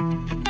You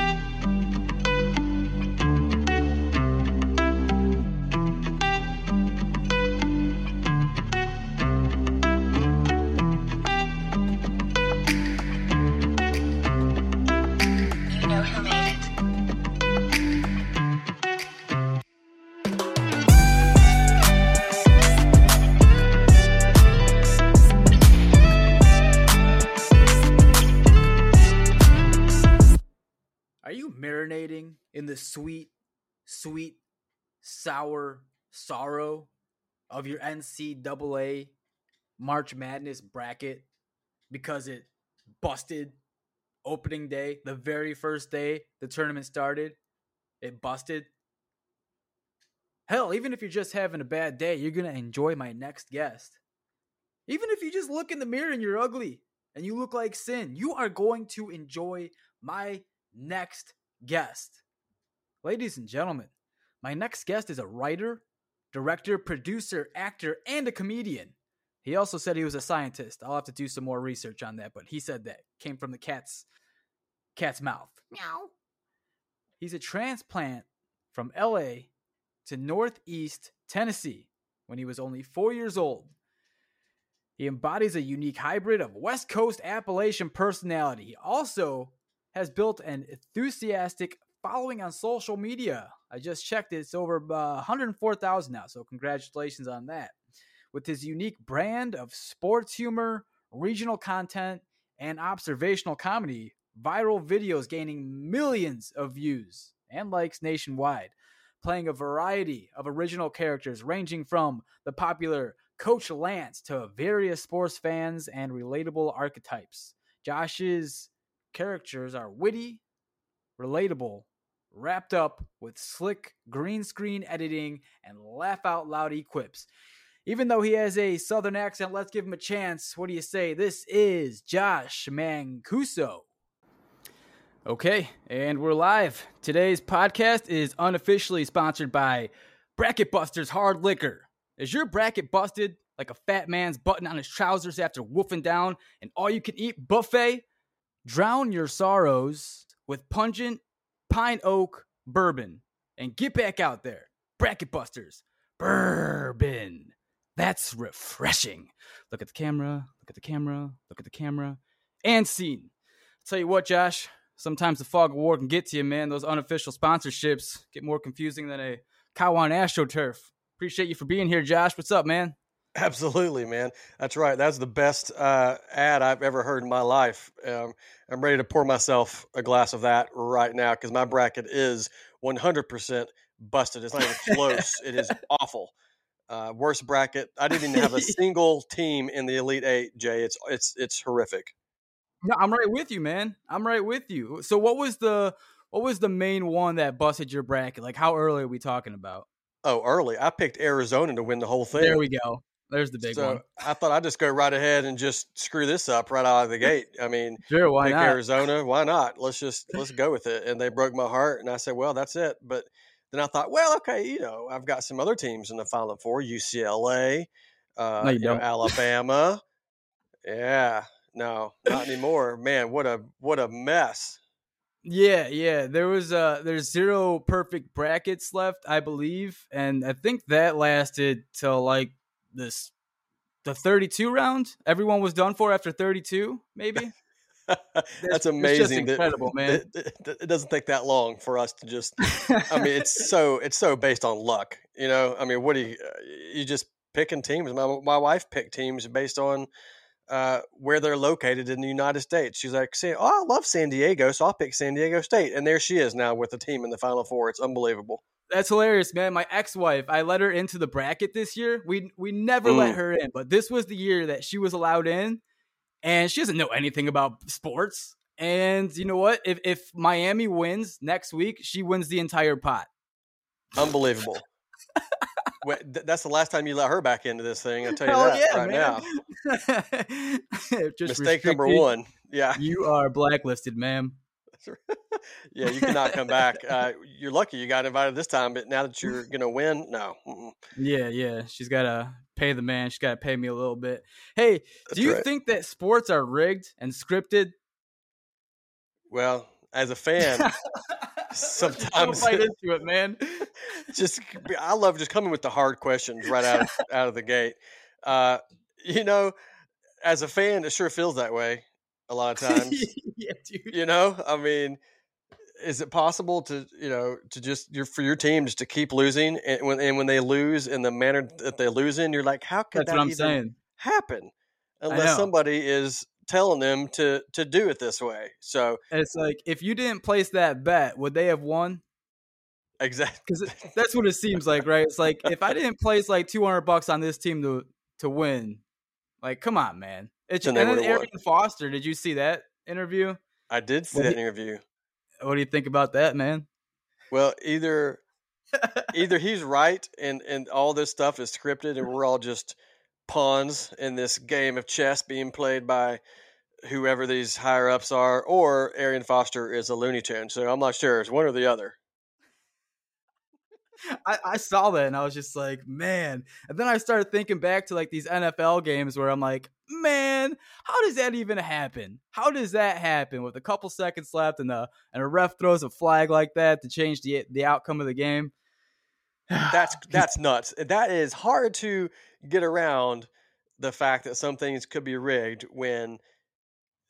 sweet, sweet, sour sorrow of your NCAA March Madness bracket because it busted opening day, the very first day the tournament started? It busted. Hell, even if you're just having a bad day, you're going to enjoy my next guest. Even if you just look in the mirror and you're ugly and you look like sin, you are going to enjoy my next guest. Ladies and gentlemen, my next guest is a writer, director, producer, actor, and a comedian. He also said he was a scientist. I'll have to do some more research on that, but he said that came from the cat's cat's mouth. Meow. He's a transplant from LA to Northeast Tennessee when he was only 4 years old. He embodies a unique hybrid of West Coast Appalachian personality. He also has built an enthusiastic following on social media. I just checked it, it's over uh, 104,000 now, so congratulations on that. With his unique brand of sports humor, regional content, and observational comedy, viral videos gaining millions of views and likes nationwide, playing a variety of original characters ranging from the popular Coach Lance to various sports fans and relatable archetypes. Josh's characters are witty, relatable, wrapped up with slick green screen editing and laugh out loud equips. Even though he has a southern accent, let's give him a chance. What do you say? This is Josh Mancuso. Okay, and we're live. Today's podcast is unofficially sponsored by Bracket Busters Hard Liquor. Is your bracket busted like a fat man's button on his trousers after wolfing down an all you can eat buffet? Drown your sorrows with pungent pine oak bourbon and get back out there. Bracket Busters Bourbon. That's refreshing. Look at the camera, look at the camera, look at the camera, and scene. tell you what, Josh, sometimes the fog of war can get to you, man. Those unofficial sponsorships get more confusing than a cow on AstroTurf. Appreciate you for being here, Josh. What's up, man? Absolutely, man. That's right. That's the best uh, ad I've ever heard in my life. Um, I'm ready to pour myself a glass of that right now because my bracket is 100% busted. It's not even close. it is awful. Uh, worst bracket. I didn't even have a single team in the Elite Eight. Jay, it's it's it's horrific. No, I'm right with you, man. I'm right with you. So what was the what was the main one that busted your bracket? Like how early are we talking about? Oh, early. I picked Arizona to win the whole thing. There we go. There's the big so one. I thought I'd just go right ahead and just screw this up right out of the gate. I mean, Sure, why not? Arizona. Why not? Let's just let's go with it. And they broke my heart, and I said, well, that's it. But then I thought, well, okay, you know, I've got some other teams in the Final Four: UCLA, uh, No, you you know. Alabama. yeah, no, not anymore. Man, what a what a mess. Yeah, yeah. There was uh there's zero perfect brackets left, I believe, and I think that lasted till like this the 32 round. Everyone was done for after 32, maybe. That's amazing. that- incredible, man. that- that- It doesn't take that long for us to just I mean, it's so it's so based on luck, you know. I mean, what do you uh, you just picking teams? My my wife picked teams based on uh, where they're located in the United States. She's like, "Say, oh, I love San Diego, so I'll pick San Diego State." And there she is now with the team in the Final Four. It's unbelievable. That's hilarious, man. My ex-wife, I let her into the bracket this year. We we never let Mm. her in, but this was the year that she was allowed in, and she doesn't know anything about sports. And you know what? If if Miami wins next week, she wins the entire pot. Unbelievable. That's the last time you let her back into this thing. I'll tell you Hell that yeah, right now. man. Just Mistake number one. Yeah, You are blacklisted, ma'am. yeah, you cannot come back. Uh, you're lucky you got invited this time, but now that you're gonna win, no. Mm-mm. Yeah, yeah. She's got to pay the man. She's got to pay me a little bit. Hey, That's do you right. think that sports are rigged and scripted? Well, as a fan, sometimes right into it, man. just I love just coming with the hard questions right out of, out of the gate. Uh, you know, as a fan, it sure feels that way a lot of times. yeah, dude. you know, I mean, is it possible to you know to just your for your team just to keep losing and when and when they lose in the manner that they lose in, you're like, how could That's that even saying. happen unless somebody is telling them to to do it this way? So It's like if you didn't place that bet, would they have won? exactly, Because that's what it seems like, right? It's like if I didn't place like 200 bucks on this team to to win, like come on, man. It's Then and then won. Arian Foster. Did you see that interview? I did see Well, that he- interview. What do you think about that, man? Well, either either he's right and and all this stuff is scripted and we're all just pawns in this game of chess being played by whoever these higher ups are, or Arian Foster is a Looney Tune. So I'm not sure. It's one or the other. I, I saw that and I was just like, man. And then I started thinking back to like these NFL games where I'm like, man, how does that even happen? How does that happen with a couple seconds left and the and a ref throws a flag like that to change the the outcome of the game? That's that's nuts. That is hard to get around the fact that some things could be rigged when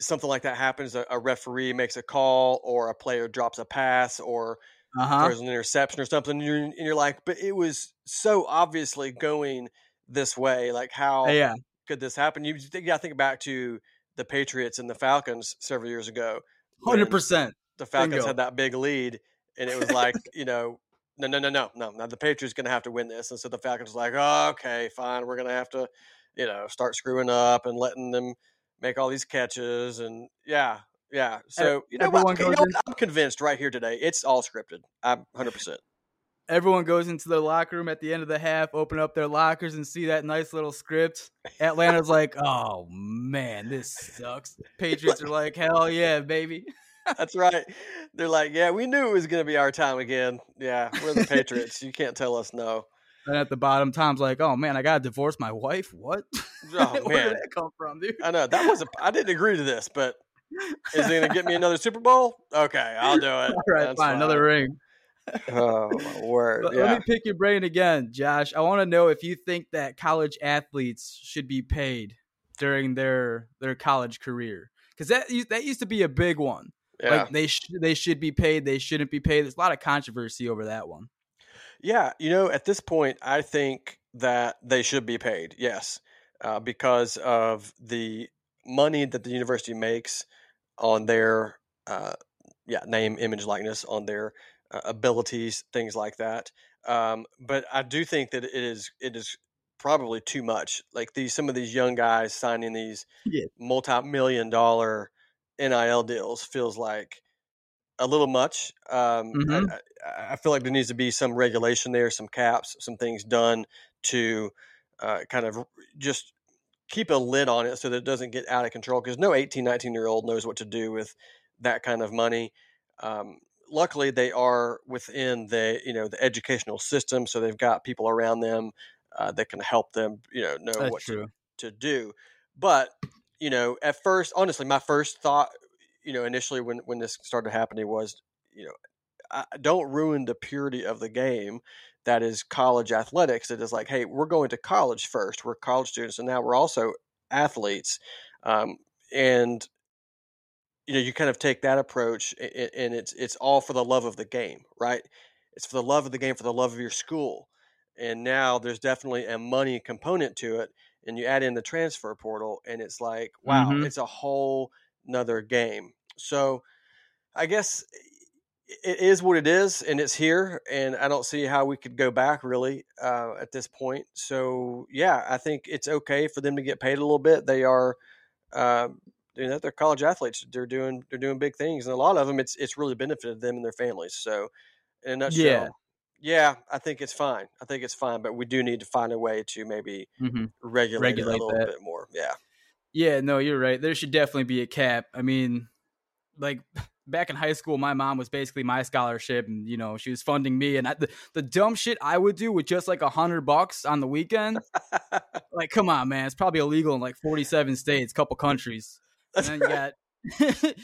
something like that happens. A, a referee makes a call, or a player drops a pass, or uh huh. there's an interception or something, and you're, and you're like, but it was so obviously going this way. Like, how Yeah, could this happen? You got to think back to the Patriots and the Falcons several years ago. hundred percent. The Falcons Bingo. had that big lead, and it was like, you know, no, no, no, no, no. Now the Patriots going to have to win this, and so the Falcons like, oh, okay, fine, we're going to have to, you know, start screwing up and letting them make all these catches, and yeah, yeah. So you know, everyone Okay, you goes know, I'm convinced right here today. It's all scripted. I'm eh, 100. percent Everyone goes into the locker room at the end of the half, open up their lockers, and see that nice little script. Atlanta's like, oh man, this sucks. Patriots are like, hell yeah, baby. That's right. They're like, yeah, we knew it was going to be our time again. Yeah, we're the Patriots. You can't tell us no. And at the bottom, Tom's like, "Oh man, I gotta divorce my wife. What? Oh, Where did that come from, dude?" I know that was a. I didn't agree to this, but is he going to get me another Super Bowl? Okay, I'll do it. All right, That's fine, another ring. Oh my word! But yeah. Let me pick your brain again, Josh. I want to know if you think that college athletes should be paid during their their college career, because that used- that used to be a big one. yeah. Like they sh- they should be paid, they shouldn't be paid. There's a lot of controversy over that one. Yeah, you know, at this point, I think that they should be paid. Yes, uh, because of the money that the university makes on their uh, yeah name, image, likeness, on their uh, abilities, things like that. Um, but I do think that it is it is probably too much. Like these some of these young guys signing these Yeah. multi-million dollar NIL deals feels like a little much. Um, Mhm. I, I- I feel like there needs to be some regulation there, some caps, some things done to uh, kind of just keep a lid on it so that it doesn't get out of control. Because no 18, 19 year old knows what to do with that kind of money. Um, luckily, they are within the you know the educational system, so they've got people around them uh, that can help them you know know That's what to to do. But you know, at first, honestly, my first thought, you know, initially when when this started happening was, you know, I, don't ruin the purity of the game. That is college athletics. It is like, hey, we're going to college first. We're college students, and now we're also athletes. Um, and you know, you kind of take that approach, and it's it's all for the love of the game, right? It's for the love of the game, for the love of your school. And now there's definitely a money component to it and you add in the transfer portal and it's like wow Mhm. it's a whole nother game so i guess it is what it is and it's here and i don't see how we could go back really uh, at this point so yeah i think it's okay for them to get paid a little bit they are uh, you know they're college athletes they're doing they're doing big things and a lot of them it's it's really benefited them and their families so in a nutshell Yeah. yeah i think it's fine i think it's fine but we do need to find a way to maybe hmm regulate, Regulate it a little that. bit more. Yeah. Yeah, no, you're right. There should definitely be a cap. I mean, like back in high school, my mom was basically my scholarship, and you know she was funding me. And I, the the dumb shit I would do with just like a hundred bucks on the weekend, like come on, man, it's probably illegal in like 47 states, couple countries. And then you got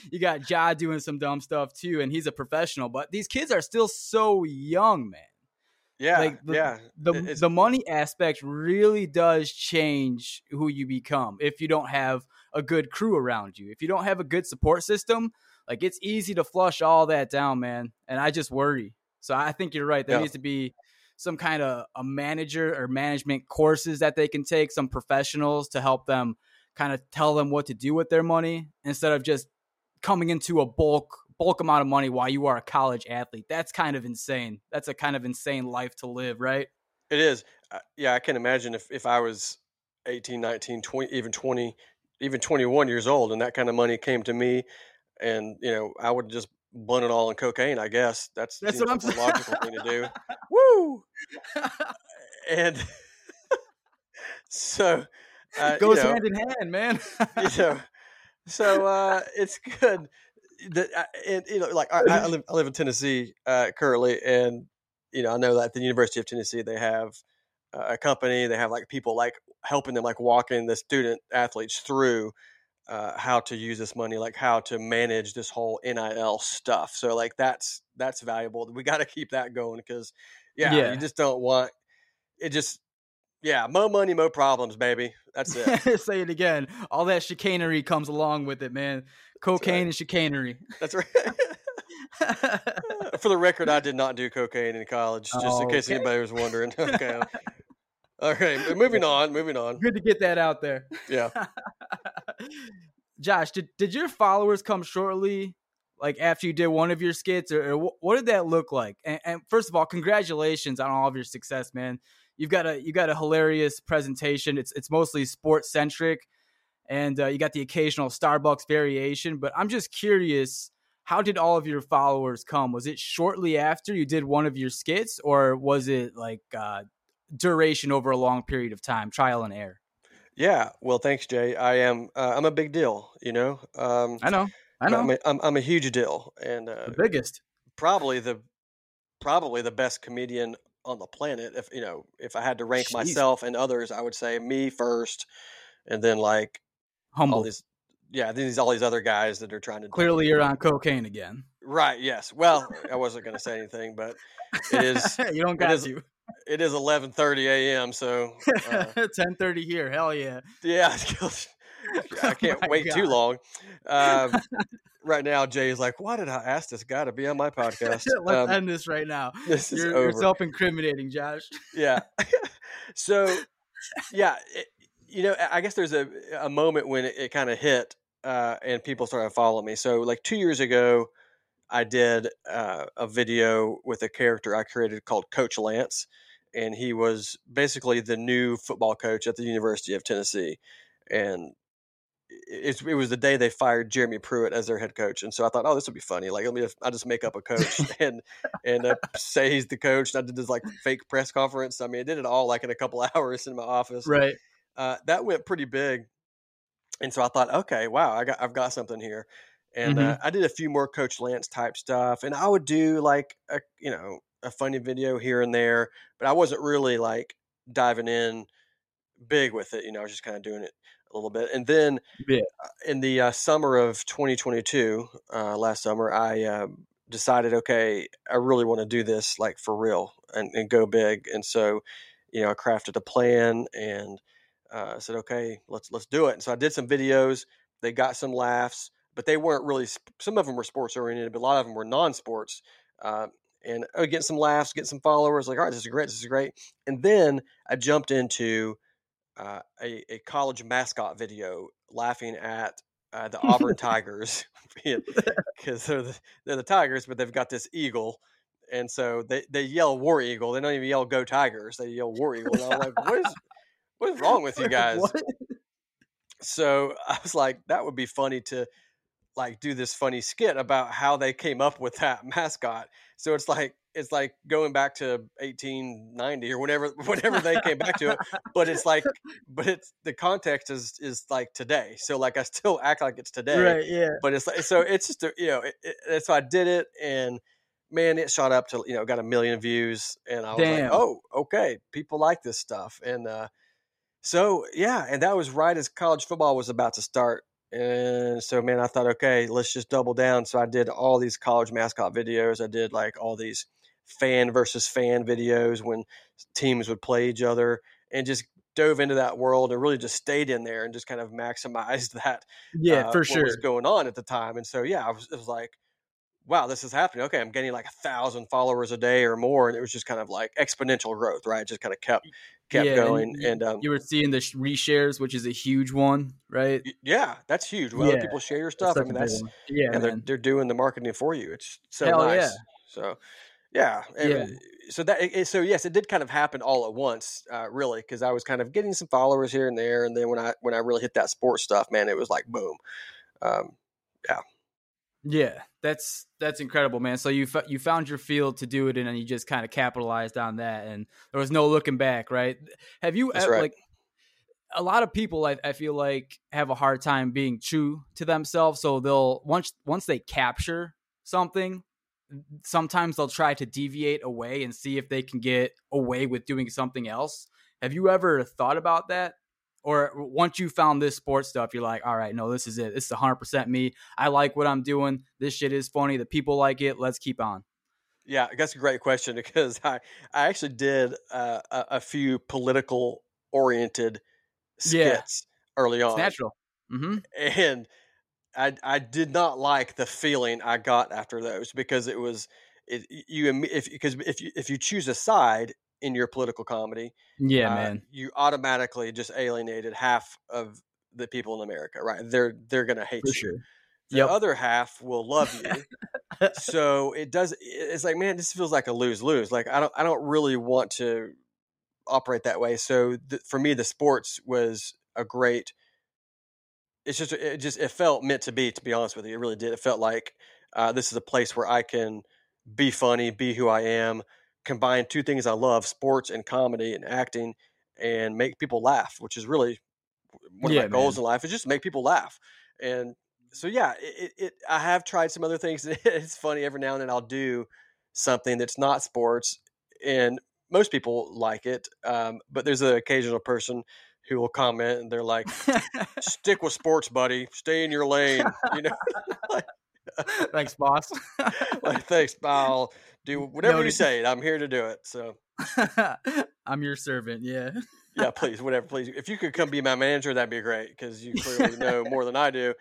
you got Ja doing some dumb stuff too, and he's a professional. But these kids are still so young, man. Yeah, Like, the- yeah. The it's- the money aspect really does change who you become if you don't have a good crew around you. If you don't have a good support system, like it's easy to flush all that down, man. And I just worry. So I think you're right. There Yeah. needs to be some kind of a manager or management courses that they can take, some professionals to help them kind of tell them what to do with their money instead of just coming into a bulk bulk amount of money while you are a college athlete. That's kind of insane. That's a kind of insane life to live, right? It is. Uh, yeah, I can imagine if, if I was 18, 19, 20, even 20, even 21 years old and that kind of money came to me and, you know, I would just blunt it all in cocaine, I guess. That's, That's what I'm the saying. logical thing to do. Woo! And so, uh, Goes you know, hand in hand, man. you know, so uh, it's good that I, and you know, like I, I live I live in Tennessee uh, currently, and you know, I know that at the University of Tennessee they have uh, a company, they have like people like helping them, like walking the student athletes through uh, how to use this money, like how to manage this whole NIL stuff. So like that's that's valuable. We got to keep that going because yeah, Yeah. you just don't want it. Just yeah, more money, more problems, baby. That's it. Say it again. All that chicanery comes along with it, man. Cocaine right. and chicanery. That's right. For the record, I did not do cocaine in college, just in case Okay. anybody was wondering. okay. Okay, moving on, moving on. Good to get that out there. Yeah. Josh, did, did your followers come shortly, like after you did one of your skits, or, or what did that look like? And, and first of all, congratulations on all of your success, man. You've got a you got a hilarious presentation. It's it's mostly sports centric, and uh, you got the occasional Starbucks variation. But I'm just curious, how did all of your followers come? Was it shortly after you did one of your skits, or was it like uh, duration over a long period of time, trial and error? Yeah. Well, thanks, Jay. I am. Uh, I'm a big deal. You know. Um, I know, I know, I'm a, I'm, I'm a huge deal, and uh, the biggest. probably the probably the best comedian on the planet. If you know, if I had to rank Jeez. myself and others, I would say me first, and then like all Humble. these. Yeah, these all these other guys that are trying to Clearly, you're on cocaine again. Right. Yes. Well, I wasn't going to say anything, but it is you don't it got is- to. It is 11:30 a.m. So uh, Ten thirty here. Hell yeah. yeah, I can't Oh wait too long. Um, right now, Jay is like, "Why did I ask this guy to be on my podcast?" Let's Um, end this right now. this is You're, you're over. self-incriminating, Josh. yeah. so, yeah, it, you know, I guess there's a a moment when it, it kind of hit, uh, and people started following me. So, like two years ago, I did uh, a video with a character I created called Coach Lance, and he was basically the new football coach at the University of Tennessee, and it, it was the day they fired Jeremy Pruitt as their head coach, and so I thought, oh, this would be funny. Like, let me just, I just make up a coach and and uh, say he's the coach. And I did this like fake press conference. I mean, I did it all like in a couple hours in my office. Right. Uh, that went pretty big, and so I thought, okay, wow, I got I've got something here. And uh, I did a few more Coach Lance type stuff, and I would do like a you know a funny video here and there, but I wasn't really like diving in big with it. You know, I was just kind of doing it a little bit, and then Yeah. uh, in the uh, summer of 2022, uh, last summer, I uh, decided, okay, I really want to do this like for real and, and go big, and so you know, I crafted a plan and uh, said, okay, let's let's do it. And so I did some videos. They got some laughs, but they weren't really. Some of them were sports oriented, but a lot of them were non-sports. Uh, and I would get some laughs, get some followers. Like, all right, this is great. This is great. And then I jumped into uh, a, a college mascot video, laughing at uh, the Auburn Tigers because they're the, they're the Tigers, but they've got this eagle. And so they, they yell War Eagle. They don't even yell Go Tigers. They yell War Eagle. And I'm like, what is what is wrong with you guys? What? So I was like, that would be funny to like do this funny skit about how they came up with that mascot. So it's like it's like going back to 1890 or whatever whenever they came back to it. But it's like but it's the context is is like today. So like I still act like it's today Right. Yeah. but it's like so it's just a, you know it, it, so I did it and man it shot up to you know got a million views and I was Damn. like oh okay people like this stuff and uh so yeah and that was right as college football was about to start And so, man, I thought, okay, let's just double down. So I did all these college mascot videos. I did like all these fan versus fan videos when teams would play each other and just dove into that world and really just stayed in there and just kind of maximized that. Yeah, uh, for what sure. was going on at the time. And so, yeah, I was, it was like, wow, this is happening. Okay, I'm getting like a thousand followers a day or more, and it was just kind of like exponential growth, right? It just kind of kept kept Yeah, going, you- and um, You were seeing the sh- reshares, which is a huge one, right? yeah, that's huge. When other Yeah, people share your stuff, I mean, that's yeah, yeah, they're they're doing the marketing for you. It's so Hell nice. yeah. So yeah, and, Yeah. uh, So that so yes, it did kind of happen all at once, uh, really, because I was kind of getting some followers here and there, and then when I when I really hit that sports stuff, man, it was like boom. Um, Yeah, that's that's incredible, man. So you you found your field to do it in, and you just kind of capitalized on that, and there was no looking back, right? Have you right. like a lot of people? I, I feel like have a hard time being true to themselves, so they'll once once they capture something, sometimes they'll try to deviate away and see if they can get away with doing something else. Have you ever thought about that? Or once you found this sports stuff, you're like, all right, no, this is it. This is 100% me. I like what I'm doing. This shit is funny. The people like it. Let's keep on. yeah, that's a great question because I I actually did uh, a, a few political oriented Yeah. skits early It's on, natural. hmm and I I did not like the feeling I got after those because it was it you if because if you if you choose a side in your political comedy, Yeah, uh, man. you automatically just alienated half of the people in America, right? They're they're gonna hate For you. sure. The Yep. other half will love you. so it does. It's like, man, this feels like a lose lose. Like I don't I don't really want to operate that way. So th- for me, the sports was a great. It's just it just it felt meant to be. To be honest with you, it really did. It felt like uh, this is a place where I can be funny, be who I am, combine two things I love: sports and comedy and acting, and make people laugh, which is really one of Yeah, my goals man. in life. Is just make people laugh. And so yeah, it, it, I have tried some other things. It's funny every now and then I'll do something that's not sports, and most people like it. Um, but there's an occasional person who will comment and they're like, "Stick with sports, buddy. Stay in your lane." You know, Thanks, boss. like thanks, I'll do whatever you say. I'm here to do it. So I'm your servant. Yeah. yeah, please, whatever, please. If you could come be my manager, that'd be great because you clearly know more than I do.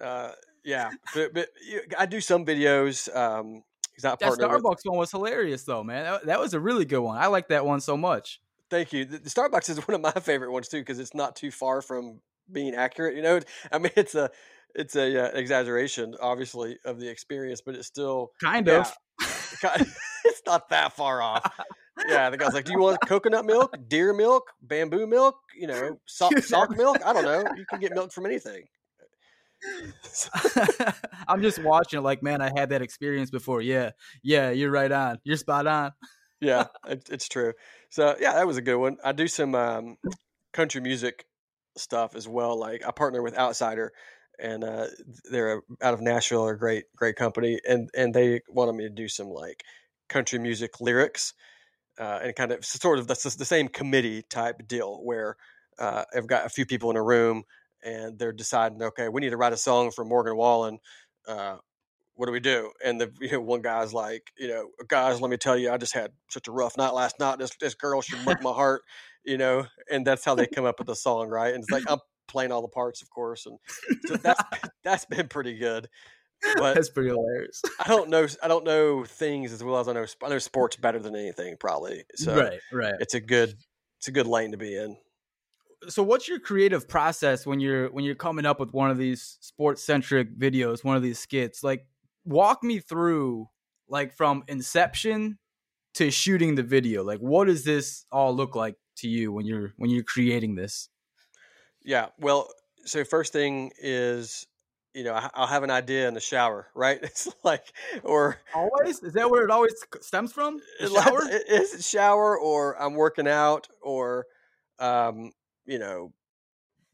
Uh, yeah, but, but you- I do some videos. Um, That partner with- Starbucks one was hilarious, though, man. That, that was a really good one. I like that one so much. Thank you. The, the Starbucks is one of my favorite ones too because it's not too far from being accurate. You know, I mean, it's a it's a uh, exaggeration, obviously, of the experience, but it's still Kind Yeah. of. it's not that far off. Yeah, the guy's like, "Do you want coconut milk, deer milk, bamboo milk? You know, so- sock milk? I don't know. You can get milk from anything." I'm just watching it like, man, I had that experience before. Yeah. Yeah, you're right on. You're spot on. yeah, it, it's true. So yeah, that was a good one. I do some um, country music stuff as well. Like I partner with Outsider, and uh, they're out of Nashville, a great great company, and and they wanted me to do some like country music lyrics, uh, and kind of sort of that's the same committee type deal where uh, I've got a few people in a room and they're deciding, okay, we need to write a song for Morgan Wallen. Uh, what do we do? And the you know, one guy's like, you know, guys, let me tell you, I just had such a rough night last night. This this girl, she broke my heart, you know, and that's how they come up with the song, right? And it's like I'm playing all the parts, of course, and so that's that's been pretty good. But That's pretty hilarious. I don't know, I don't know things as well as I know. I know sports better than anything, probably. So right, right. it's a good, it's a good lane to be in. so what's your creative process when you're when you're coming up with one of these sports centric videos one of these skits like walk me through like from inception to shooting the video like what does this all look like to you when you're when you're creating this Yeah. Well, so first thing is, you know, I'll have an idea in the shower, right? It's like, or always is that where it always stems from the shower it- shower, or I'm working out, or, um, you know,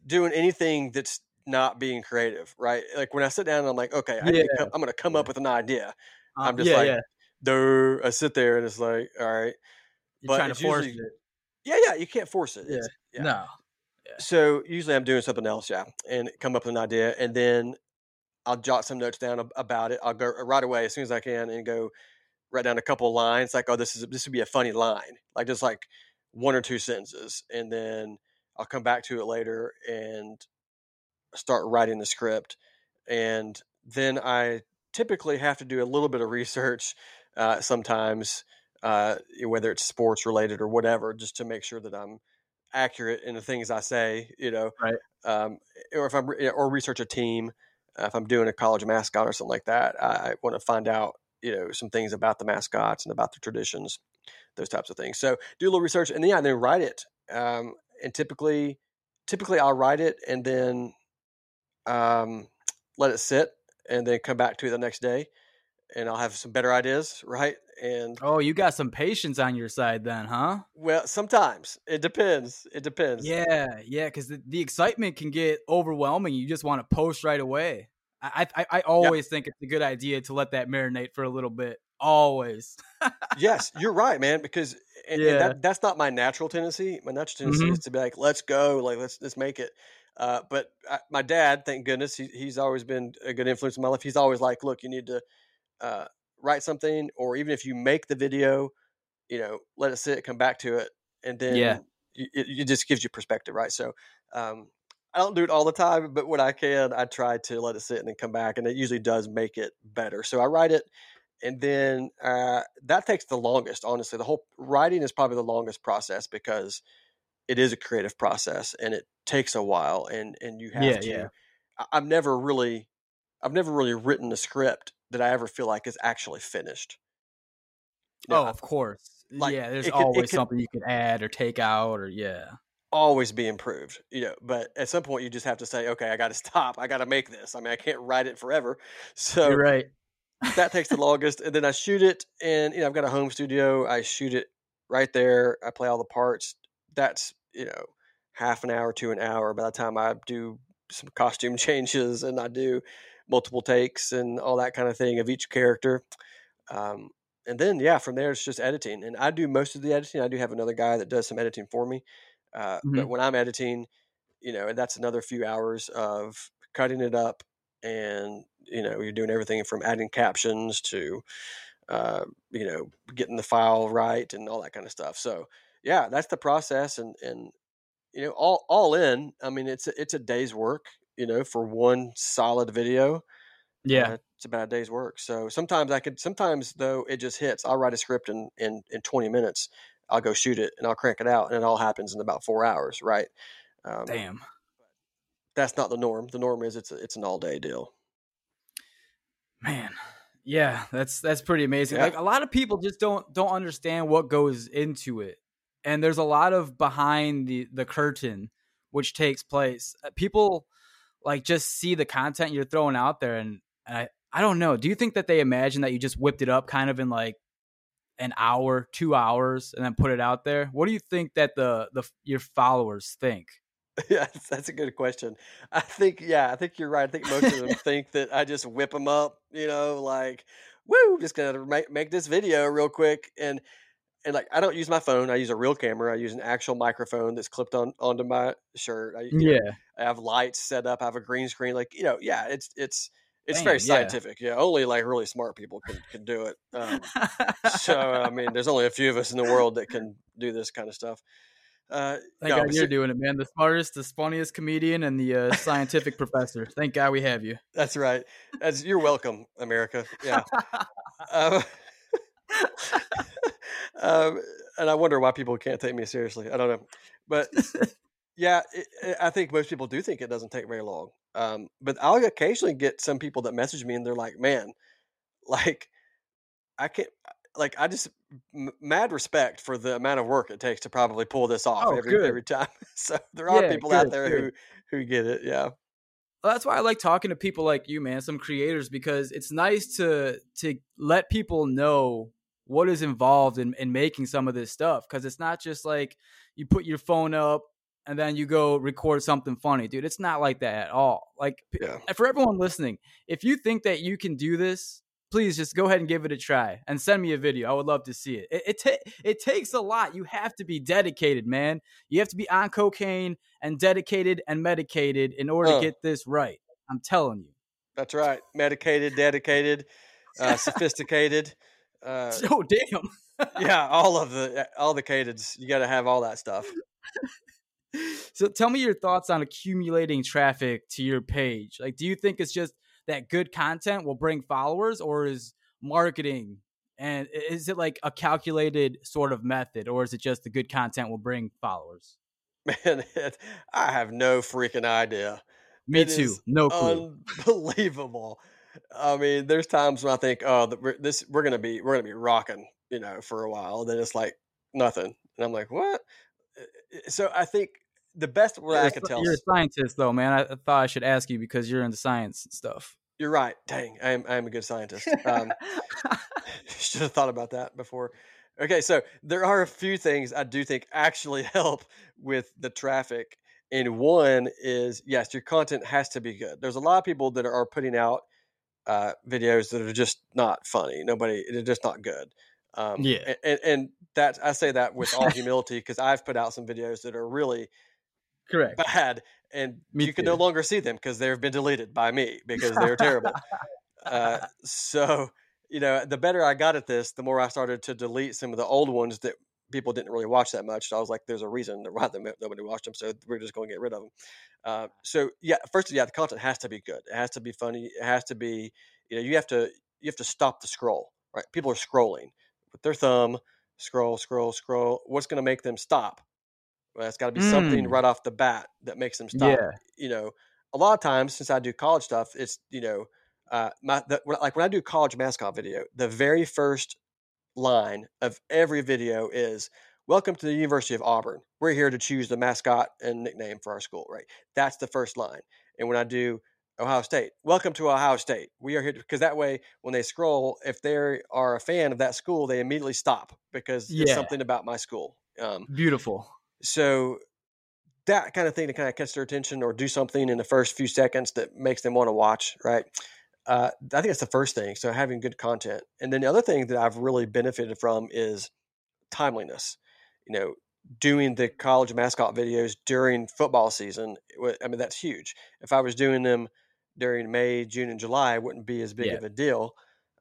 doing anything that's not being creative, right? Like when I sit down and I'm like, okay, I Yeah. come, I'm going to come up with an idea. Uh, I'm just yeah like, yeah Duh, I sit there and it's like, all right, you're but trying to force usually- it yeah, yeah, you can't force it. Yeah. Yeah. no So usually I'm doing something else, yeah, and come up with an idea, and then I'll jot some notes down about it. I'll go right away as soon as I can and go write down a couple lines, like, oh, this is this would be a funny line, like just like one or two sentences, and then I'll come back to it later and start writing the script, and then I typically have to do a little bit of research uh, sometimes, uh, whether it's sports related or whatever, just to make sure that I'm accurate in the things I say, you know, Right. um, or if I'm or research a team, uh, if I'm doing a college mascot or something like that, I, I want to find out, you know, some things about the mascots and about the traditions, those types of things. So do a little research and then yeah, then write it. Um, and typically, typically I'll write it and then um, let it sit and then come back to it the next day and I'll have some better ideas, right? And Oh, you got some patience on your side then, huh? well, sometimes it depends. It depends. Yeah, yeah, because the, the excitement can get overwhelming. You just want to post right away. I, I I always think it's a good idea to let that marinate for a little bit. Always. yes, you're right, man. Because and, and Yeah. that, that's not my natural tendency. My natural tendency Mhm. is to be like, let's go, like let's let's make it. Uh, but I, my dad, thank goodness, he, he's always been a good influence in my life. He's always like, look, you need to uh, write something, or even if you make the video, you know, let it sit, come back to it, and then Yeah. it, it just gives you perspective, right? So. Um, I don't do it all the time, but when I can, I try to let it sit and then come back, and it usually does make it better. So I write it, and then uh, that takes the longest. Honestly, the whole writing is probably the longest process because it is a creative process and it takes a while, and and you have Yeah, to. yeah. I've never really, I've never really written a script that I ever feel like is actually finished. You oh, know, oh, of course. like, yeah, there's could- always could- something you can add or take out or yeah. always be improved, you know. But at some point, you just have to say, okay, I got to stop. I got to make this. I mean, I can't write it forever. So You're right. that takes the longest, and then I shoot it, and you know, I've got a home studio. I shoot it right there. I play all the parts. That's you know, half an hour to an hour. By the time I do some costume changes and I do multiple takes and all that kind of thing of each character. Um, and then yeah, from there it's just editing, and I do most of the editing. I do have another guy that does some editing for me. Uh, But Mhm. when I'm editing, you know, that's another few hours of cutting it up, and you know, you're doing everything from adding captions to, uh, you know, getting the file right and all that kind of stuff. So yeah, that's the process, and and you know, all all in. I mean, it's a, it's a day's work, you know, for one solid video. Yeah. Uh, it's about a day's work. So sometimes I could, sometimes though, it just hits. I'll write a script in, in, in 20 minutes. I'll go shoot it and I'll crank it out and it all happens in about four hours. Right. Um, Damn. That's not the norm. The norm is it's a, it's an all day deal. Man. Yeah, that's that's pretty amazing. Yeah. Like a lot of people just don't don't understand what goes into it. And there's a lot of behind the the curtain which takes place. Uh, People like just see the content you're throwing out there and, and I I don't know. Do you think that they imagine that you just whipped it up kind of in like an hour, 2 hours and then put it out there? What do you think that the the your followers think? yeah, that's- that's a good question. I think, yeah, I think you're right. I think most of them think that I just whip them up, you know, like, woo, just gonna make, make this video real quick. And, and like, I don't use my phone. I use a real camera. I use an actual microphone that's clipped on onto my shirt. I, you know, I have lights set up. I have a green screen. Like, you know, yeah, it's, it's, it's very Damn, yeah. scientific. Yeah. Only like really smart people can, can do it. Um, so, I mean, there's only a few of us in the world that can do this kind of stuff. Uh, Thank no, God you're ser- doing it, man. The smartest, the funniest comedian, and the uh, scientific professor. Thank God we have you. That's right. That's you're welcome, America. Yeah. um, um, and I wonder why people can't take me seriously. I don't know, but yeah, it, it- I think most people do think it doesn't take very long. Um, but I'll occasionally get some people that message me and they're like, "Man, like I can't." Like I just m- mad respect for the amount of work it takes to probably pull this off Oh, every good. every time. So there are Yeah, people out there good. who who get it. Yeah. Well, that's why I like talking to people like you, man, some creators, because it's nice to to let people know what is involved in, in making some of this stuff. Because it's not just like you put your phone up and then you go record something funny, dude. It's not like that at all. Like Yeah. for everyone listening, if you think that you can do this please just go ahead and give it a try and send me a video. I would love to see it. It it, ta- it takes a lot. You have to be dedicated, man. You have to be on cocaine and dedicated and medicated in order Uh. to get this right. I'm telling you. That's right. Medicated, dedicated, uh, sophisticated. Uh, Oh damn. yeah, all of the all the cadence. You got to have all that stuff. so tell me your thoughts on accumulating traffic to your page. Like, do you think it's just that good content will bring followers, or is marketing and is it like a calculated sort of method, or is it just the good content will bring followers? Man, it, I have no freaking idea. Me It too. No clue. Unbelievable. I mean, there's times when I think, oh, we're, this we're gonna be we're gonna be rocking, you know, for a while. Then it's like nothing, and I'm like, what? Uh, So I think the best way you're, I could tell. you're a scientist, though, man. I, I thought I should ask you because you're into science and stuff. You're right. Dang, I am I am a good scientist. Um, should have thought about that before. Okay, so there are a few things I do think actually help with the traffic. And one is yes, your content has to be good. There's a lot of people that are putting out uh, videos that are just not funny. Nobody, they're just not good. Um, Yeah. and, and that I say that with all humility because I've put out some videos that are really Correct. bad, and Me you can no longer see them because they've been deleted by me because they're terrible. Uh, so you know, the better I got at this, the more I started to delete some of the old ones that people didn't really watch that much. So I was like, "There's a reason why nobody watched them, so we're just going to get rid of them." Uh, so yeah, first, yeah, the content has to be good. It has to be funny. It has to be, you know, you have to you have to stop the scroll. Right? People are scrolling with their thumb, scroll, scroll, scroll. What's going to make them stop? Well, it's got to be something Mm. right off the bat that makes them stop Yeah. you know, a lot of times since I do college stuff, it's you know, uh, my the, like when I do college mascot video, the very first line of every video is "Welcome to the University of Auburn. We're here to choose the mascot and nickname for our school." Right? That's the first line. And when I do Ohio State, "Welcome to Ohio State. We are here because that way, when they scroll, if they are a fan of that school, they immediately stop because it's Yeah. something about my school. Um, Beautiful. so that kind of thing to kind of catch their attention or do something in the first few seconds that makes them want to watch right uh, i think that's the first thing so having good content and then the other thing that i've really benefited from is timeliness you know doing the college mascot videos during football season. I mean that's huge if i was doing them during may june and july it wouldn't be as big Yeah. of a deal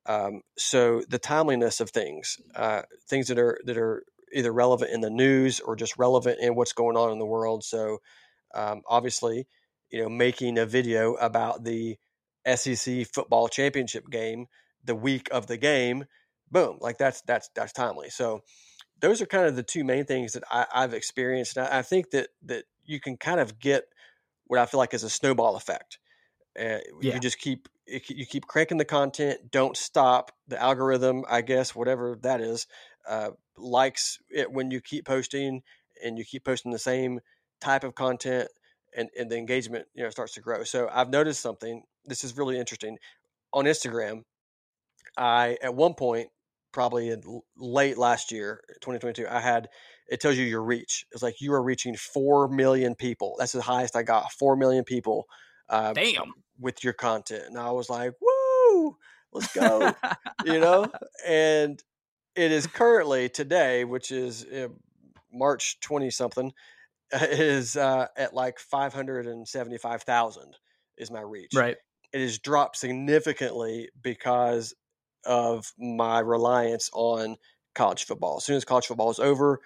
um, so the timeliness of things uh, things that are that are either relevant in the news or just relevant in what's going on in the world. So, um, obviously, you know, making a video about the SEC football championship game the week of the game, boom, like that's that's that's timely. So, those are kind of the two main things that I, I've experienced. And I, I think that that you can kind of get what I feel like is a snowball effect. Uh, Yeah. You just keep you keep- you keep cranking the content. Don't stop. The algorithm, I guess, whatever that is, uh, likes it when you keep posting and you keep posting the same type of content, and, and the engagement you know starts to grow. So I've noticed something. This is really interesting on Instagram. I at one point, probably in late last year, 2022, I had it tells you your reach. It's like you are reaching four million people. That's the highest I got. Four million people uh, Damn. with your content, and I was like, "Woo, let's go!" you know. And it is currently today, which is uh, March 20 something, is uh, at like 575,000 is my reach right. It has dropped significantly because of my reliance on college football. As soon as college football is over,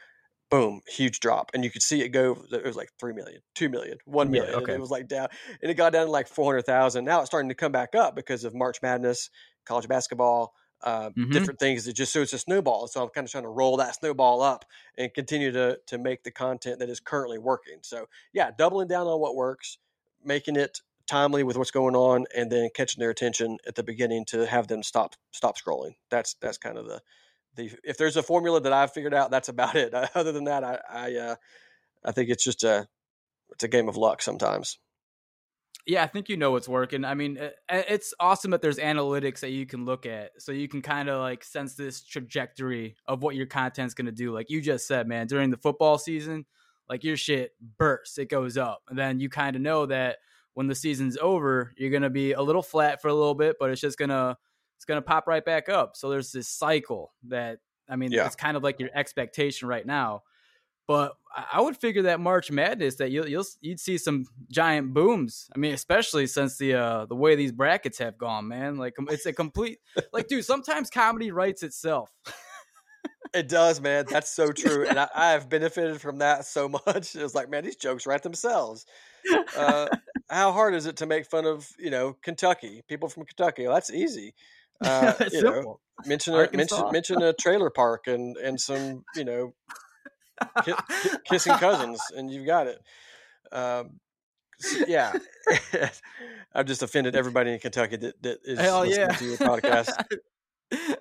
boom, huge drop. And you could see it go, it was like 3 million, 2 million, 1 Yeah, million. okay. it was like down, and it got down to like 400,000. Now it's starting to come back up because of March Madness, college basketball, uh, Mhm. different things. It just so it's a snowball. So I'm kind of trying to roll that snowball up and continue to to make the content that is currently working. So yeah, doubling down on what works, making it timely with what's going on, and then catching their attention at the beginning to have them stop stop scrolling. That's that's kind of the the if there's a formula that I've figured out, that's about it. Other than that, I I uh, I think it's just a it's a game of luck sometimes. Yeah, I think you know what's working. I mean, it's awesome that there's analytics that you can look at, so you can kind of like sense this trajectory of what your content's going to do. Like you just said, man, during the football season, like your shit bursts, it goes up, and then you kind of know that when the season's over, you're going to be a little flat for a little bit, but it's just gonna it's gonna pop right back up. So there's this cycle that I mean, Yeah. it's kind of like your expectation right now. But I- would figure that March Madness that you'll you'll you'd see some giant booms. I mean, especially since the uh the way these brackets have gone, man. Like it's a complete like, dude. Sometimes comedy writes itself. It does, man. That's so true, and I, I have benefited from that so much. It's like, man, these jokes write themselves. Uh, how hard is it to make fun of you know Kentucky people from Kentucky? Well, that's easy. Uh, you know, mention a mention mention a trailer park and and some you know ki- ki- kissing cousins, and you've got it. Um, s- yeah, I've just offended everybody in Kentucky that, that is Hell listening yeah. to your podcast.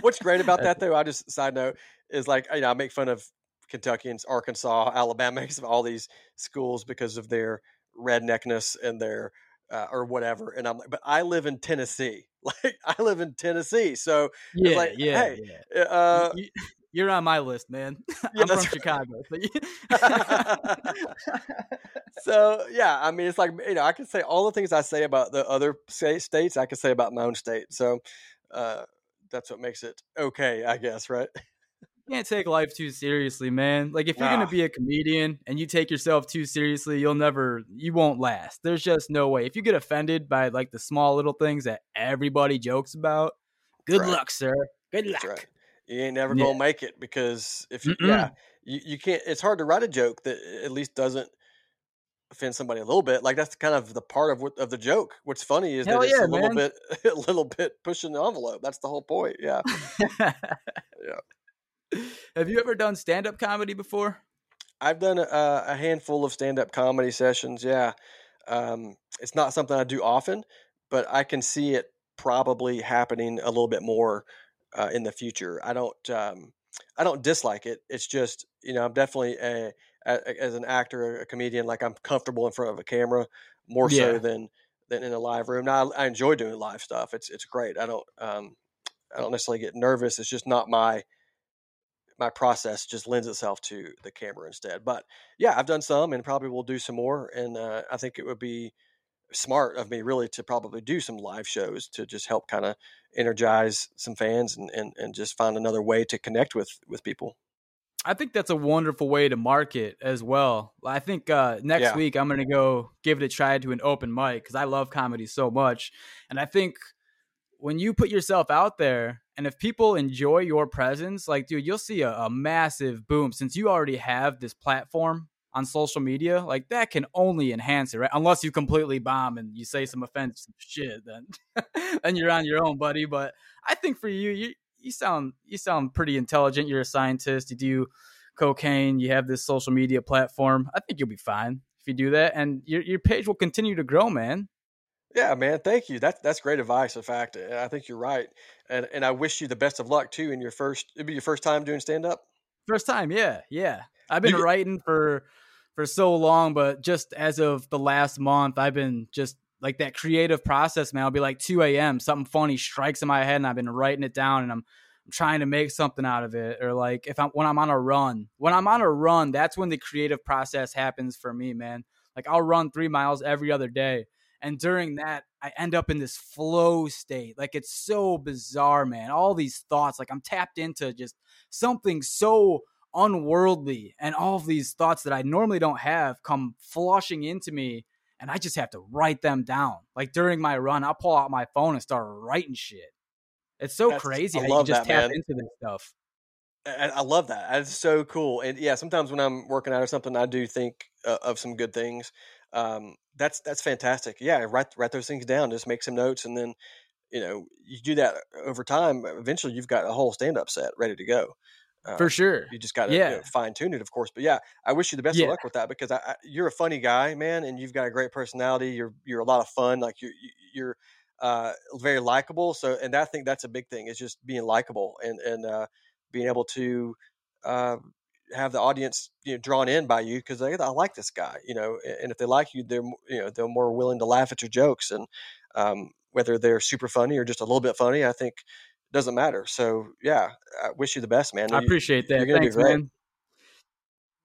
What's great about that, though, I just side note is like you know I make fun of Kentuckians, Arkansas, Alabama, because of all these schools because of their redneckness and their uh, or whatever, and I'm like, but I live in Tennessee, like I live in Tennessee, so yeah, like, yeah, hey, yeah. uh, You- you're on my list, man. Yeah, I'm from right. Chicago. so so yeah, I mean, it's like you know, I can say all the things I say about the other states, I can say about my own state. So uh, that's what makes it okay, I guess, right? You can't take life too seriously, man. Like if you're gonna be a comedian and you take yourself too seriously, you'll never, you won't last. There's just no way. If you get offended by like the small little things that everybody jokes about, good Right. luck, sir. Good luck. Right. You ain't never Yeah. gonna make it because if you, Mm-mm. yeah, you, you can't. It's hard to write a joke that at least doesn't offend somebody a little bit. Like that's kind of the part of what of the joke. What's funny is Hell that it's yeah, a little man. bit, a little bit pushing the envelope. That's the whole point. Yeah. yeah. Have you ever done stand up comedy before? I've done a, a handful of stand up comedy sessions. Yeah. Um, it's not something I do often, but I can see it probably happening a little bit more uh, in the future. I don't, um, I don't dislike it. It's just, you know, I'm definitely a, a as an actor, a comedian, like I'm comfortable in front of a camera more so than than in a live room. Now, I, I enjoy doing live stuff. It's it's great. I don't, um, I don't necessarily get nervous. It's just not my my process just lends itself to the camera instead. But yeah, I've done some and probably will do some more. And uh, I think it would be smart of me really to probably do some live shows to just help kind of energize some fans and, and, and just find another way to connect with with people. I think that's a wonderful way to market as well. I think uh, next Yeah. week I'm going to go give it a try to an open mic because I love comedy so much. And I think when you put yourself out there and if people enjoy your presence, like, dude, you'll see a, a massive boom since you already have this platform on social media. Like, that can only enhance it, right? Unless you completely bomb and you say some offensive shit, then, then you're on your own, buddy. But I think for you, you, you sound you sound pretty intelligent. You're a scientist. You do cocaine. You have this social media platform. I think you'll be fine if you do that, and your your page will continue to grow, man. Yeah, man. Thank you. That's that's great advice. In fact, and I think you're right. And and I wish you the best of luck too in your first. It'd be your first time doing stand up. First time, yeah, yeah. I've been You writing for for so long, but just as of the last month, I've been just like that creative process, man. I'll be like 2 a.m. Something funny strikes in my head, and I've been writing it down, and I'm I'm trying to make something out of it. Or like if I'm when I'm on a run, when I'm on a run, that's when the creative process happens for me, man. Like I'll run three miles every other day. And during that, I end up in this flow state. Like it's so bizarre, man. All these thoughts, like I'm tapped into just something so unworldly. And all of these thoughts that I normally don't have come flushing into me. And I just have to write them down. Like during my run, I'll pull out my phone and start writing shit. It's so That's- crazy I how you just that, tap man. into this stuff. I love that. That's so cool. And yeah, sometimes when I'm working out or something, I do think uh, of some good things. Um, that's that's fantastic. Yeah, write write those things down. Just make some notes, and then you know you do that over time. Eventually, you've got a whole stand up set ready to go. Uh, For sure. You just got to Yeah. fine tune it, of course. But yeah, I wish you the best Yeah. of luck with that because I, I, you're a funny guy, man, and you've got a great personality. You're you're a lot of fun. Like you're you're uh, very likable. So, and I think that's a big thing is just being likable and and uh, being able to uh, have the audience you know drawn in by you because I, I like this guy, you know. And if they like you, they're you know they're more willing to laugh at your jokes and um, whether they're super funny or just a little bit funny, I think doesn't matter. So yeah, I wish you the best, man. I You- appreciate you're that. Thanks, great. man.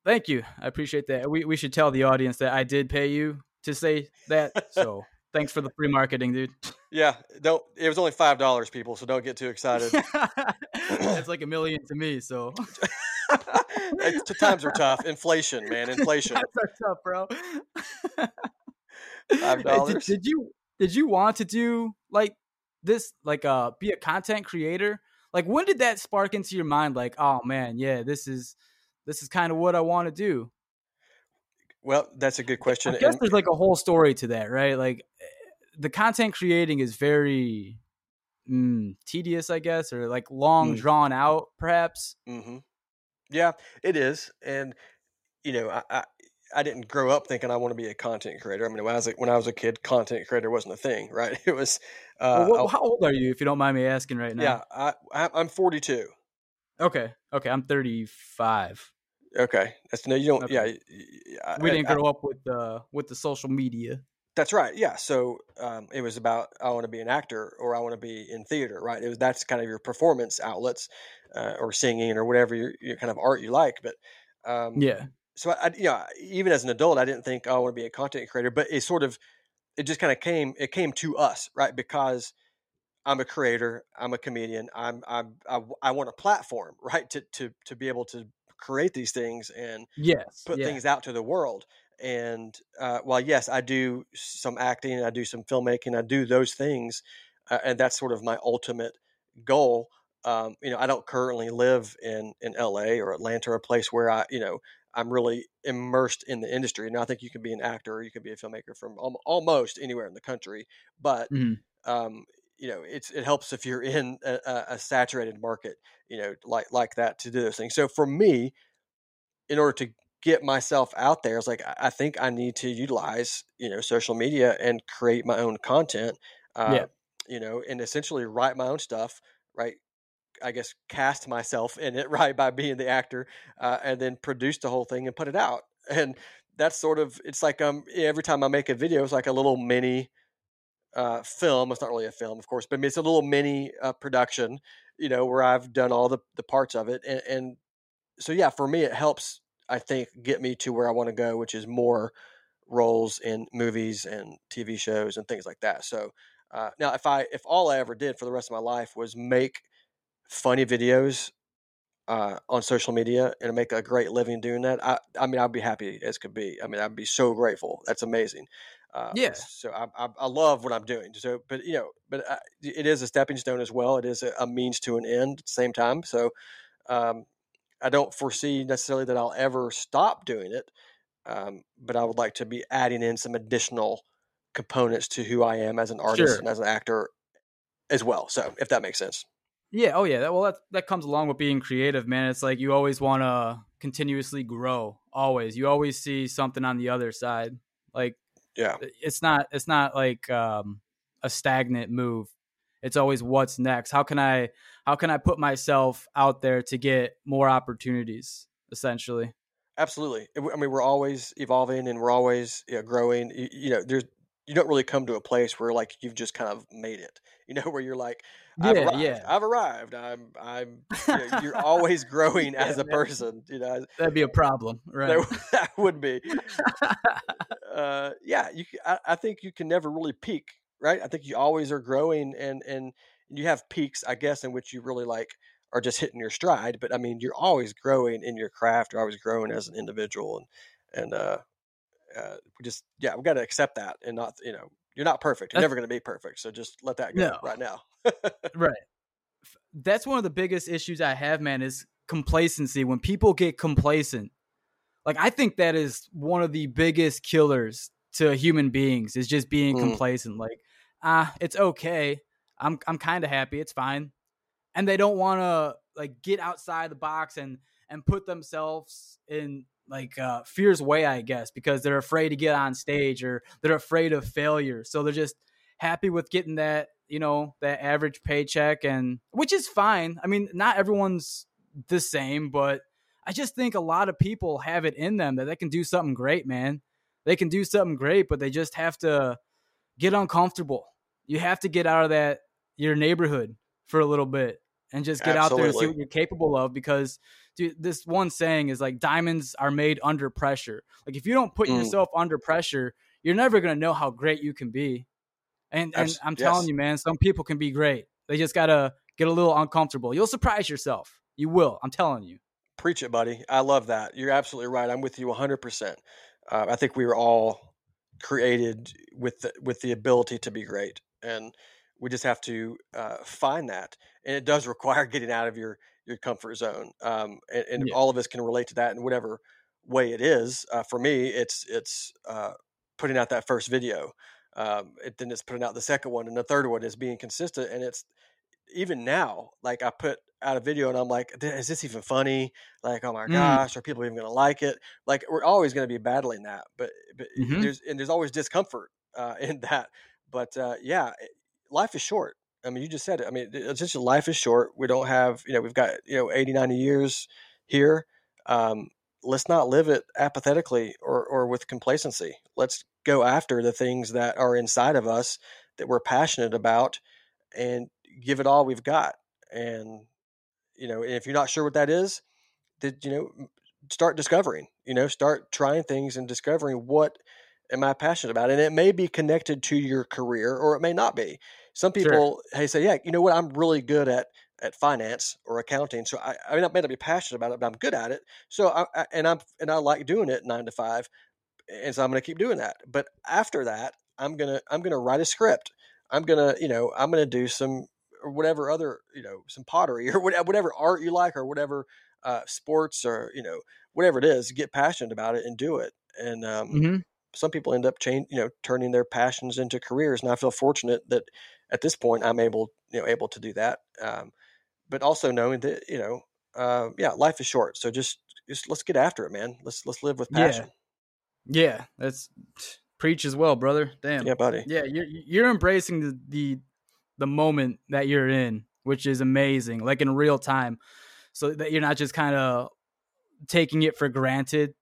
Thank you. I appreciate that. We we should tell the audience that I did pay you to say that. So thanks for the free marketing, dude. Yeah, don't. It was only five dollars, people, so don't get too excited. That's like a million to me. So It's- t- times are tough. Inflation, man, inflation. times are tough, bro. Five Hey, Did, did you did you want to do like this, like uh, be a content creator? Like, when did that spark into your mind? Like, oh man, yeah, this is this is kind of what I want to do. Well, that's a good question. I guess and- there's like a whole story to that, right? Like, eh, the content creating is very mm, tedious, I guess, or like long Mm. drawn out, perhaps. hmm Yeah, it is, and you know, I, I I didn't grow up thinking I want to be a content creator. I mean, when I was a, when I was a kid, content creator wasn't a thing, right? It was. Uh, Well, what, how old are you, if you don't mind me asking right now? yeah, I, I I'm 42. Okay. Okay. I'm 35. Okay, that's no, you don't. Okay. Yeah, I- We didn't I- grow up with the with the social media. That's right. Yeah. So um, it was about I want to be an actor or I want to be in theater, right? It was that's kind of your performance outlets uh, or singing or whatever your, your kind of art you like. But um, Yeah. so I, I, you know, even as an adult, I didn't think oh, I want to be a content creator, but it sort of it just kind of came it came to us, right? Because I'm a creator, I'm a comedian, I'm, I'm I, w- I want a platform, right, to to to be able to create these things and Yes. put yeah. things out to the world. And uh, while yes, I do some acting, I do some filmmaking, I do those things, uh, and that's sort of my ultimate goal. Um, you know, I don't currently live in in LA or Atlanta, or a place where I, you know, I'm really immersed in the industry. And I think you can be an actor, or you can be a filmmaker from al- almost anywhere in the country, but Mhm. um, you know, it's it helps if you're in a- a saturated market, you know, like like that to do those things. So for me, in order to get myself out there, it's like I think I need to utilize you know social media and create my own content. Uh, Yeah. You know, and essentially write my own stuff. Right. I guess cast myself in it right by being the actor, uh, and then produce the whole thing and put it out. And that's sort of it's like um every time I make a video, it's like a little mini uh, film. It's not really a film, of course, but it's a little mini uh, production. You know, where I've done all the the parts of it, and, and so yeah, for me, it helps. I think get me to where I want to go, which is more roles in movies and TV shows and things like that. So uh, now, if I if all I ever did for the rest of my life was make funny videos uh, on social media and make a great living doing that, I I mean, I'd be happy as could be. I mean, I'd be so grateful. That's amazing. Uh, Yeah. So I, I I love what I'm doing. So, but you know, but I, it is a stepping stone as well. It is a, a means to an end at the same time. So. Um, I don't foresee necessarily that I'll ever stop doing it, um, but I would like to be adding in some additional components to who I am as an artist Sure. and as an actor as well. So, if that makes sense. Yeah. Oh, yeah. That, well, that that comes along with being creative, man. It's like you always want to continuously grow. Always. You always see something on the other side. Like Yeah. it's not. It's not like um, a stagnant move. It's always what's next. How can I? How can I put myself out there to get more opportunities? Essentially. Absolutely. I mean, we're always evolving and we're always you know, growing. You, you know, there's you don't really come to a place where like you've just kind of made it. You know, where you're like, I've Yeah, arrived. yeah. I've arrived. I'm. I'm. You know, you're always growing Yeah, as a man. person. You know, That'd be a problem, right? that, that would be. uh, yeah, you. I think you can never really peak, right? I think you always are growing, and and you have peaks, I guess, in which you really like are just hitting your stride. But I mean, you're always growing in your craft. You're always growing as an individual, and and uh, uh, we just yeah, we got to accept that, and not you know, you're not perfect. You're That's- never going to be perfect. So just let that go No. right now. right that's one of the biggest issues i have man is complacency when people get complacent like i think that is one of the biggest killers to human beings is just being Mm. complacent like ah it's okay. I'm i'm kind of happy. It's fine. And they don't want to like get outside the box and and put themselves in like uh fear's way i guess because they're afraid to get on stage or they're afraid of failure. So they're just happy with getting that you know that average paycheck and which is fine. I mean not everyone's the same but i just think a lot of people have it in them that they can do something great man. They can do something great but they just have to get uncomfortable you have to get out of that your neighborhood for a little bit and just get out there and see what you're capable of because dude this one saying is like diamonds are made under pressure like if you don't put Mm. yourself under pressure you're never going to know how great you can be And and Abs- I'm yes. telling you, man, some people can be great. They just gotta get a little uncomfortable. You'll surprise yourself. You will. I'm telling you. Preach it, buddy. I love that. You're absolutely right. I'm with you 100%. Uh, I think we were all created with the, with the ability to be great, and we just have to uh, find that. And it does require getting out of your your comfort zone. Um, and and Yeah. all of us can relate to that in whatever way it is. Uh, for me, it's it's uh, putting out that first video. Um, it, then it's putting out the second one, and the third one is being consistent. And it's even now, like I put out a video and I'm like, is this even funny? Like, oh my Mm. gosh, are people even going to like it? Like, we're always going to be battling that, but, but Mhm. there's and there's always discomfort uh, in that. But uh, yeah, life is short. I mean, you just said it. I mean, it's just life is short. We don't have, you know, we've got you know 80, 90 years here. Um, let's not live it apathetically or or with complacency. Let's go after the things that are inside of us that we're passionate about and give it all we've got. And you know, if you're not sure what that is, that you know, start discovering. You know, start trying things and discovering what am I passionate about, and it may be connected to your career or it may not be. Some Sure. people, hey, say, yeah, you know what, I'm really good at at finance or accounting, so I, I may not may not be passionate about it, but I'm good at it. So I, I and I'm and I like doing it nine to five, and so I'm going to keep doing that. But after that, I'm gonna I'm gonna write a script. I'm gonna you know I'm gonna do some or whatever other you know some pottery or whatever, art you like or whatever uh, sports or you know whatever it is. Get passionate about it and do it. And um, Mhm. some people end up change you know turning their passions into careers. And I feel fortunate that at this point I'm able you know able to do that. Um, but also knowing that you know uh, yeah life is short. So just just let's get after it, man. Let's let's live with Yeah. passion. Yeah, that's preach as well, brother. Damn. Yeah, buddy. Yeah, you're you're embracing the, the the moment that you're in, which is amazing, like in real time, so that you're not just kind of taking it for granted,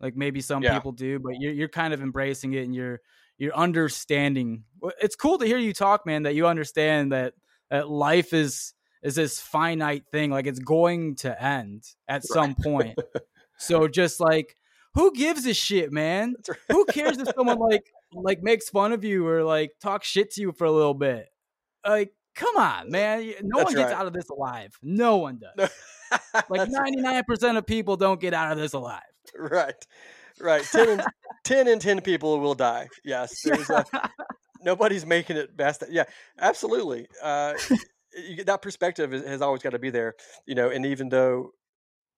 like maybe some Yeah. people do, but you're you're kind of embracing it and you're you're understanding. It's cool to hear you talk, man. That you understand that that life is is this finite thing, like it's going to end at some point. So just like, who gives a shit, man? Right. who cares if someone like like makes fun of you or like talks shit to you for a little bit? Like, come on, man. No That's one gets right. out of this alive. No one does. Like ninety nine percent of people don't get out of this alive. right, right. 10 and, 10 and 10 people will die. Yes. A, nobody's making it best. Yeah, absolutely. Uh, you, that perspective is, has always got to be there, you know, and even though,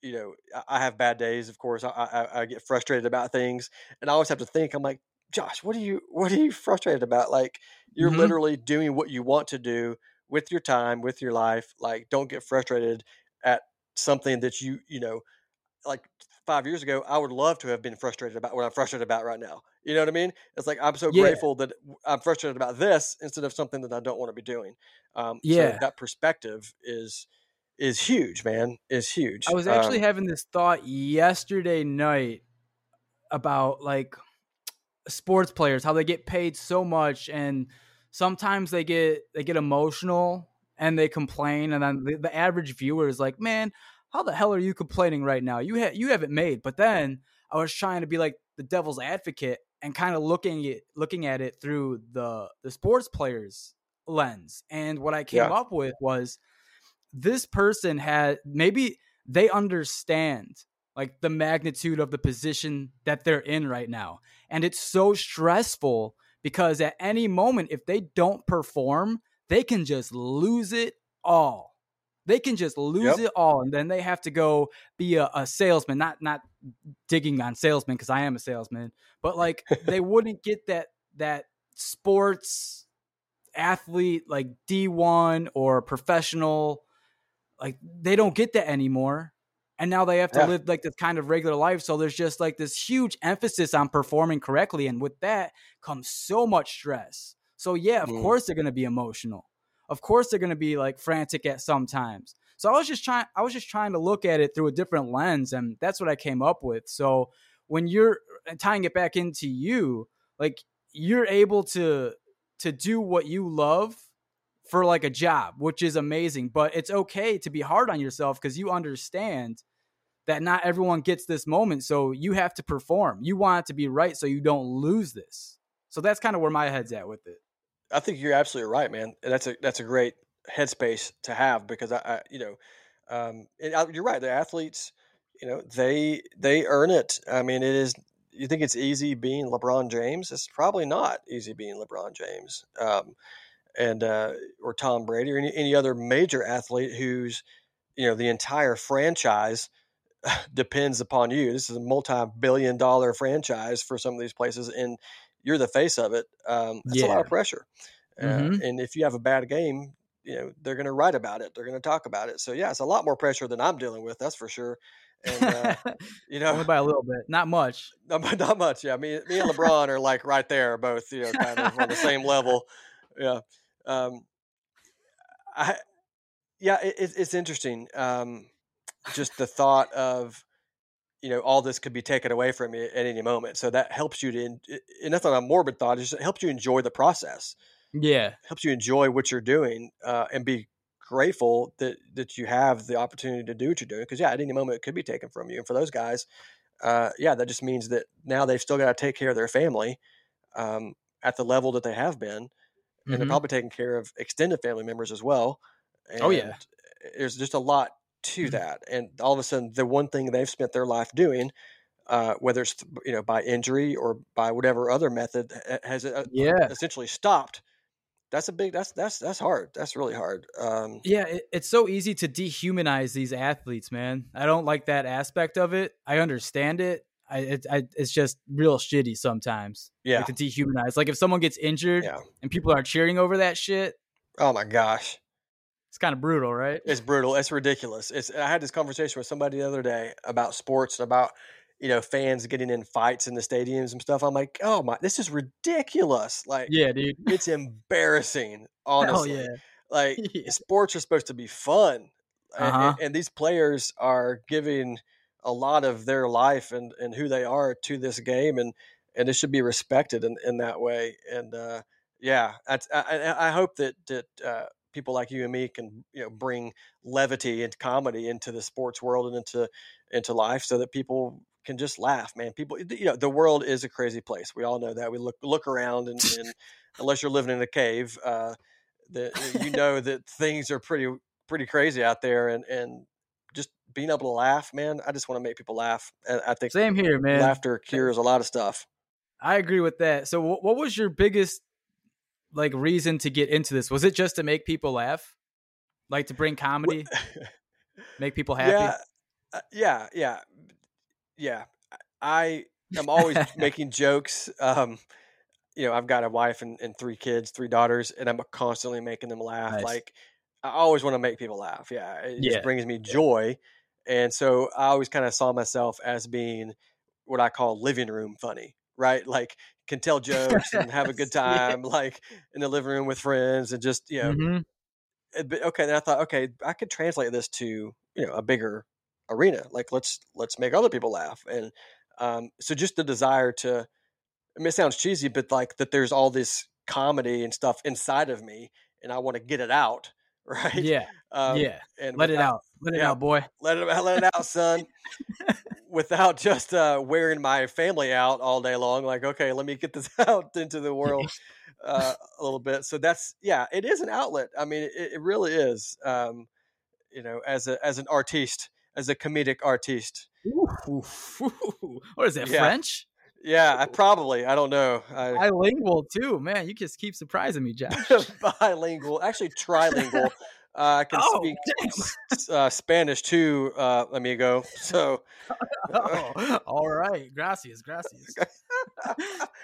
you know, I- I have bad days, of course, I, I, I get frustrated about things and I always have to think, I'm like, Josh, what are you, what are you frustrated about? Like you're Mhm. literally doing what you want to do with your time, with your life. Like don't get frustrated at something that you, you know, like five years ago, I would love to have been frustrated about what I'm frustrated about right now. You know what I mean? It's like I'm so Yeah. grateful that I'm frustrated about this instead of something that I don't want to be doing. Um, Yeah. so that perspective is is huge, man. Is huge. I was actually Um, having this thought yesterday night about like sports players, how they get paid so much and sometimes they get they get emotional and they complain and then the, the average viewer is like, "Man, how the hell are you complaining right now? You ha- you have it made." But then I was trying to be like the devil's advocate and kind of looking at looking at it through the the sports players lens. And what I came Yeah. up with was this person had maybe they understand like the magnitude of the position that they're in right now. And it's so stressful because at any moment, if they don't perform, they can just lose it all. They can just lose Yep. it all. And then they have to go be a, a salesman, not not digging on salesman because I am a salesman, but like they wouldn't get that that sports athlete like D1 or professional like they don't get that anymore and now they have to Yeah. live like this kind of regular life so there's just like this huge emphasis on performing correctly and with that comes so much stress so yeah of Mm. course they're going to be emotional of course they're going to be like frantic at some times so i was just trying i was just trying to look at it through a different lens and that's what i came up with so when you're tying it back into you like you're able to to do what you love for like a job, which is amazing. But it's okay to be hard on yourself because you understand that not everyone gets this moment. So you have to perform. You want it to be right so you don't lose this. So that's kind of where my head's at with it. I think you're absolutely right, man. That's a that's a great headspace to have because I, I you know, um, I, you're right. The athletes, you know, they they earn it. I mean, it is. You think it's easy being LeBron James? It's probably not easy being LeBron James, um, and uh, or Tom Brady or any, any other major athlete who's, you know, the entire franchise depends upon you. This is a multi-billion dollar franchise for some of these places, and you're the face of it. Um, that's a lot of pressure. Uh, Mhm. and if you have a bad game, you know they're going to write about it. They're going to talk about it. So yeah, it's a lot more pressure than I'm dealing with. That's for sure. And uh, you know, Only by a little bit, not much. not, not much. Yeah, me, me and LeBron are like right there, both you know, kind of on the same level. Yeah. Um, I, yeah, it, it's- it's interesting. Um, just the thought of, you know, all this could be taken away from you at any moment. So that helps you to, and that's not a morbid thought. It just helps you enjoy the process. Yeah, Helps you enjoy what you're doing uh, and be grateful that that you have the opportunity to do what you're doing. Because yeah, at any moment it could be taken from you. And for those guys, uh, yeah, that just means that now they've still got to take care of their family um, at the level that they have been, and they're Mhm. probably taking care of extended family members as well. And Oh, yeah. there's just a lot to Mhm. that, and all of a sudden, the one thing they've spent their life doing. Uh, whether it's you know by injury or by whatever other method has uh, yeah, essentially stopped. That's a big. That's that's that's hard. That's really hard. Um, yeah. It, it's so easy to dehumanize these athletes, man. I don't like that aspect of it. I understand it. I, it, I it's just real shitty sometimes. yeah. like to dehumanize. Like if someone gets injured Yeah. and people are cheering over that shit, Oh my gosh, it's kind of brutal, right? it's brutal. It's ridiculous. It's. I had this conversation with somebody the other day about sports and about you know fans getting in fights in the stadiums and stuff. I'm like, oh my, this is ridiculous. Like, Yeah, dude. it's embarrassing. Honestly, yeah. like Yeah. sports are supposed to be fun, Uh-huh. and, these players are giving a lot of their life and, and who they are to this game, and and it should be respected in, in that way. And uh, yeah, I, I I hope that that uh, people like you and me can you know bring levity and comedy into the sports world and into into life, so that people can just laugh. Man, people, you know, the world is a crazy place. We all know that. We look look around, and, and unless you're living in a cave. Uh, that you know that things are pretty pretty crazy out there and and just being able to laugh man i just want to make people laugh and i think Same here, man. laughter cures a lot of stuff I agree with that. So, what was your biggest like reason to get into this? Was it just to make people laugh, like to bring comedy, make people happy? yeah uh, yeah yeah yeah i am always making jokes um you know i've got a wife and, and three kids three daughters and i'm constantly making them laugh Nice. like i always want to make people laugh yeah it Yeah. just brings me joy and so i always kind of saw myself as being what i call living room funny right like can tell jokes and have a good Yes, yeah. time like in the living room with friends and just you know Mhm. but okay then i thought okay i could translate this to you know a bigger arena like let's let's make other people laugh and um so just the desire to I mean, it sounds cheesy but like that there's all this comedy and stuff inside of me and i want to get it out right Yeah, um, yeah. and Let it out. Let it yeah. out, boy. let it out let it out son without just uh wearing my family out all day long like okay let me get this out into the world uh, a little bit. So that's yeah, it is an outlet. I mean, it, it really is. Um, you know, as a as an artiste, as a comedic artiste. Ooh, what is that? Yeah. French? Yeah, I probably I don't know. I, Bilingual too, man. You just keep surprising me, Jack. bilingual, actually trilingual. Uh, I can Oh, speak uh, Spanish too, uh, amigo. So oh, all right. Gracias, gracias.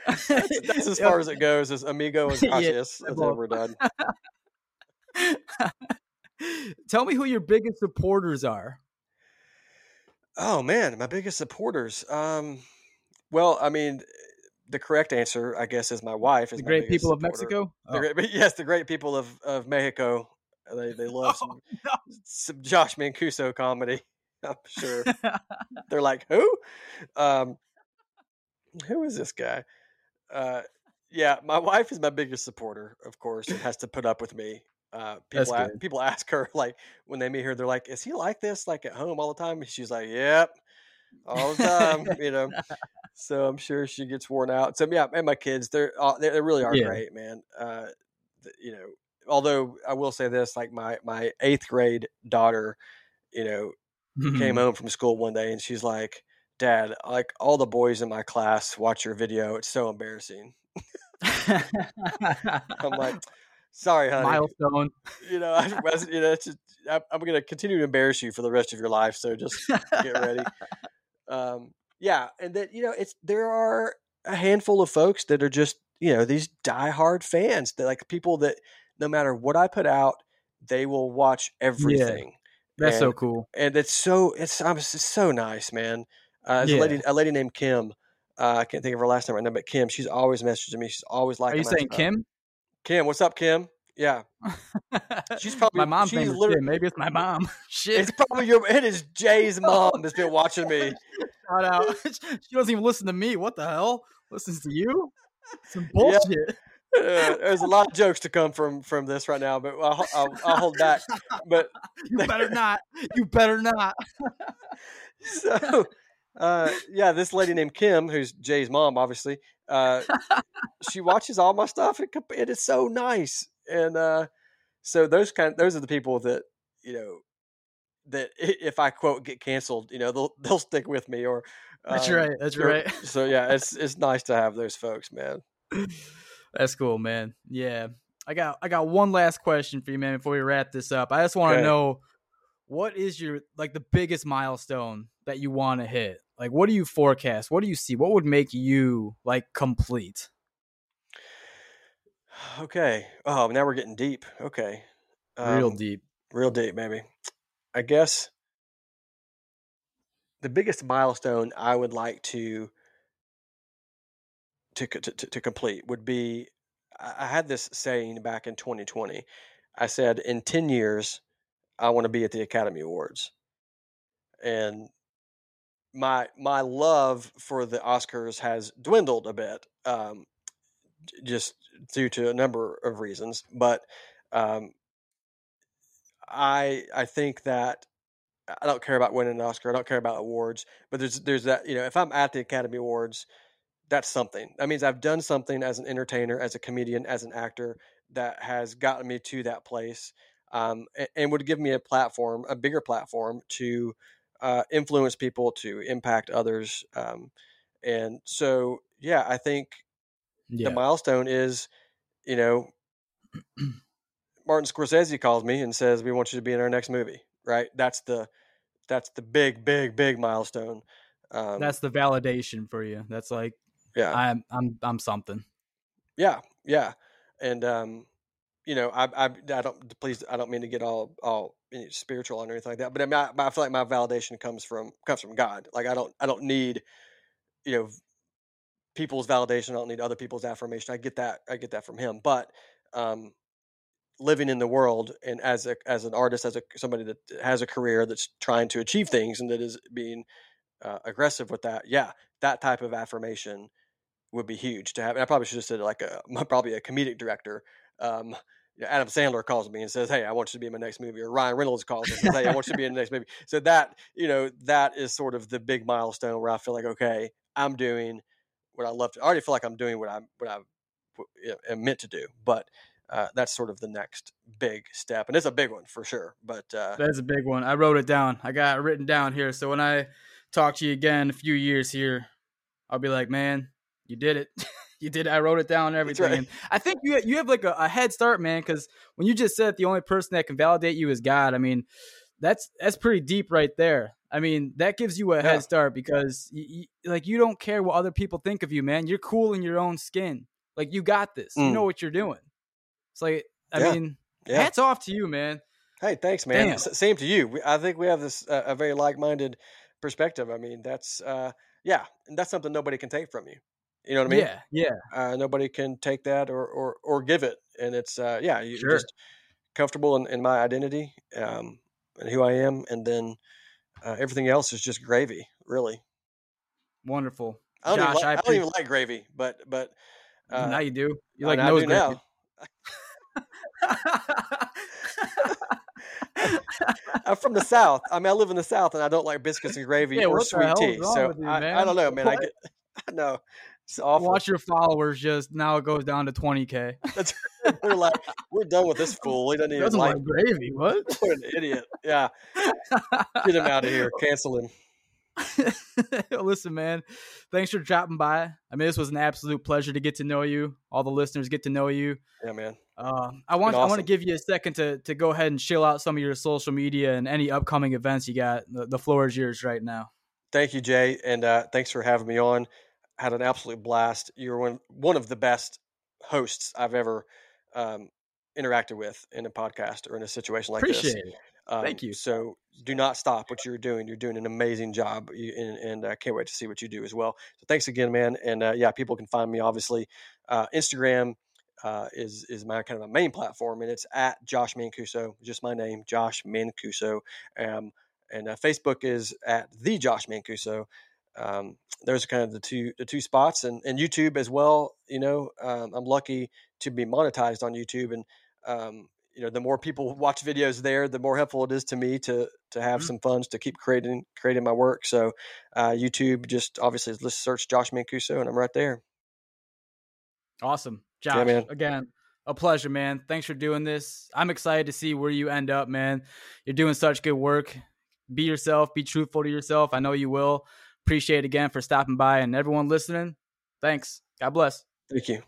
that's, that's as far as it goes. As amigo and Yeah, gracias. That's well- what we're done. Tell me who your biggest supporters are. Oh man, my biggest supporters. Um, well, I mean, the correct answer, I guess, is my wife. Is The great people of supporter. Mexico. The Oh. great, yes, the great people of, of Mexico. They they love Oh, some, no. some Josh Mancuso comedy. I'm sure they're like, who? Um, who is this guy? Uh, yeah, my wife is my biggest supporter, of course, and has to put up with me. Uh, people a- good. people ask her like when they meet her, they're like, "Is he like this like at home all the time?" And she's like, "Yep, all the time," you know. So I'm sure she gets worn out. So yeah, and my kids, they're all, they they really are Yeah. great, man. Uh, you know, although I will say this, like my my eighth grade daughter, you know, came home from school one day and she's like, "Dad, like all the boys in my class watch your video. It's so embarrassing." I'm like, "Sorry, honey." milestone. You know, I, was- you know, it's just, I, I'm going to continue to embarrass you for the rest of your life. So just get ready. um, yeah, and that you know, it's there are a handful of folks that are just you know these diehard fans. That like people that no matter what I put out, they will watch everything. That's so cool. and it's so it's, um, it's so nice, man. Uh, Yeah. a lady a lady named Kim. Uh, I can't think of her last name right now, but Kim. She's always messaging me. She's always like, Are you saying Kim? Kim, what's up, Kim? Yeah, She's probably- my mom's she's name is literally- Kim. Maybe it's my mom. Shit. it's probably your. It is Jay's mom that's been watching me. Shout out. she doesn't even listen to me. What the hell? Listens to you? Some Yeah. Uh, there's a lot of jokes to come from from this right now, but I'll, I'll, I'll hold back. But You better not. You better not. so, uh, yeah, this lady named Kim, who's Jay's mom, obviously, uh, she watches all my stuff. It, it is so nice, and uh, so those kind, those are the people that you know that if I quote get canceled, you know, they'll they'll stick with me. Or That's um, right. That's right. So yeah, it's it's nice to have those folks, man. That's cool, man. Yeah. I got I got one last question for you, man, before we wrap this up. I just want to know what is your like the biggest milestone that you want to hit? Like what do you forecast? What do you see? What would make you like complete? Okay. Oh, now we're getting deep. Okay. Real Um, deep. real deep, maybe. I guess the biggest milestone I would like to to to, to, complete would be I I had this saying back in 2020. I said in 10 years I want to be at the Academy Awards. And my my love for the Oscars has dwindled a bit, um, just due to a number of reasons. But um, I I think that I don't care about winning an Oscar. I don't care about awards. But there's there's that you know if I'm at the Academy Awards, that's something. That means I've done something as an entertainer, as a comedian, as an actor that has gotten me to that place, um, and, and would give me a platform, a bigger platform to uh, influence people, to impact others. Um, and so, yeah, I think Yeah. the milestone is, you know, Martin Scorsese calls me and says, "We want you to be in our next movie." Right? That's the that's the big, big, big milestone. Um, That's the validation for you. That's like yeah, I'm I'm I'm something. yeah, yeah. And um, you know, I, I, I don't please, I don't mean to get all all spiritual or anything like that, but I mean, I, I feel like my validation comes from comes from God. Like I don't, I don't need, you know, people's validation. I don't need other people's affirmation. I get that, I get that from Him. But um, living in the world and as a as an artist, as a somebody that has a career that's trying to achieve things and that is being uh, aggressive with that, yeah, that type of affirmation would be huge to have. And I probably should have said like a probably a comedic director. Um, Adam Sandler calls me and says, "Hey, I want you to be in my next movie," or Ryan Reynolds calls me and says, "Hey, I want you to be in the next movie." So that you know that is sort of the big milestone where I feel like, okay, I'm doing what I love to. I already feel like I'm doing what I what I am meant to do, but uh, that's sort of the next big step, and it's a big one for sure. But uh, That's a big one. I wrote it down. I got it written down here. So when I talk to you again in a few years here, I'll be like, man, you did it. you did. It. I wrote it down everything. right. I think you you have like a, a head start, man. Because when you just said the only person that can validate you is God, I mean, that's that's pretty deep right there. I mean, that gives you a Yeah. head start because you, like you don't care what other people think of you, man. You're cool in your own skin. Like you got this. You Mm. know what you're doing. It's like I Yeah. mean, yeah, hats off to you, man. Hey, thanks, man. S- same to you. We, I think we have this uh, a very like-minded perspective. I mean, that's uh, yeah, and that's something nobody can take from you. You know what I mean? yeah, yeah. Uh, nobody can take that or or or give it, and it's uh, yeah, you're Sure. just comfortable in, in my identity um, and who I am, and then uh, everything else is just gravy, really. Wonderful. I don't, Josh, even, I like, I don't even like gravy, but but uh, now you do. You I- like I nose gravy. now. I'm from the South. I mean, I live in the South, and I don't like biscuits and gravy Yeah, or sweet tea. So you, I, I don't know, man. I get, I awful. Watch your followers just now it goes down to 20k. That's we're like we're done with this fool. He doesn't even Doesn't like like gravy. What? what an idiot. Yeah, get him out of here. Cancel him. Listen, man, thanks for dropping by. I mean, this was an absolute pleasure to get to know you. All the listeners get to know you. Yeah, man. Uh, I want I want to give you a second to to go ahead and chill out some of your social media and any upcoming events you got. The, the floor is yours right now. Thank you, Jay, and uh, thanks for having me on. Had an absolute blast. You're one one of the best hosts I've ever um, interacted with in a podcast or in a situation like this. Appreciate it. Um, Thank you. So do not stop what you're doing. You're doing an amazing job, you, and, and I can't wait to see what you do as well. So thanks again, man. And uh, yeah, people can find me obviously. Uh, Instagram uh, is is my kind of my main platform, and it's at Josh Mancuso, just my name, Josh Mancuso. Um, and uh, Facebook is at the Josh Mancuso. Um, those are kind of the two the two spots, and and YouTube as well. You know, um, I'm lucky to be monetized on YouTube, and um, you know, the more people watch videos there, the more helpful it is to me to to have Mhm. some funds to keep creating creating my work. So, uh, YouTube just obviously just search Josh Mancuso, and I'm right there. Awesome, Josh. man. Again, a pleasure, man. Thanks for doing this. I'm excited to see where you end up, man. You're doing such good work. Be yourself. Be truthful to yourself. I know you will. Appreciate it again for stopping by and everyone listening. Thanks. God bless. Thank you.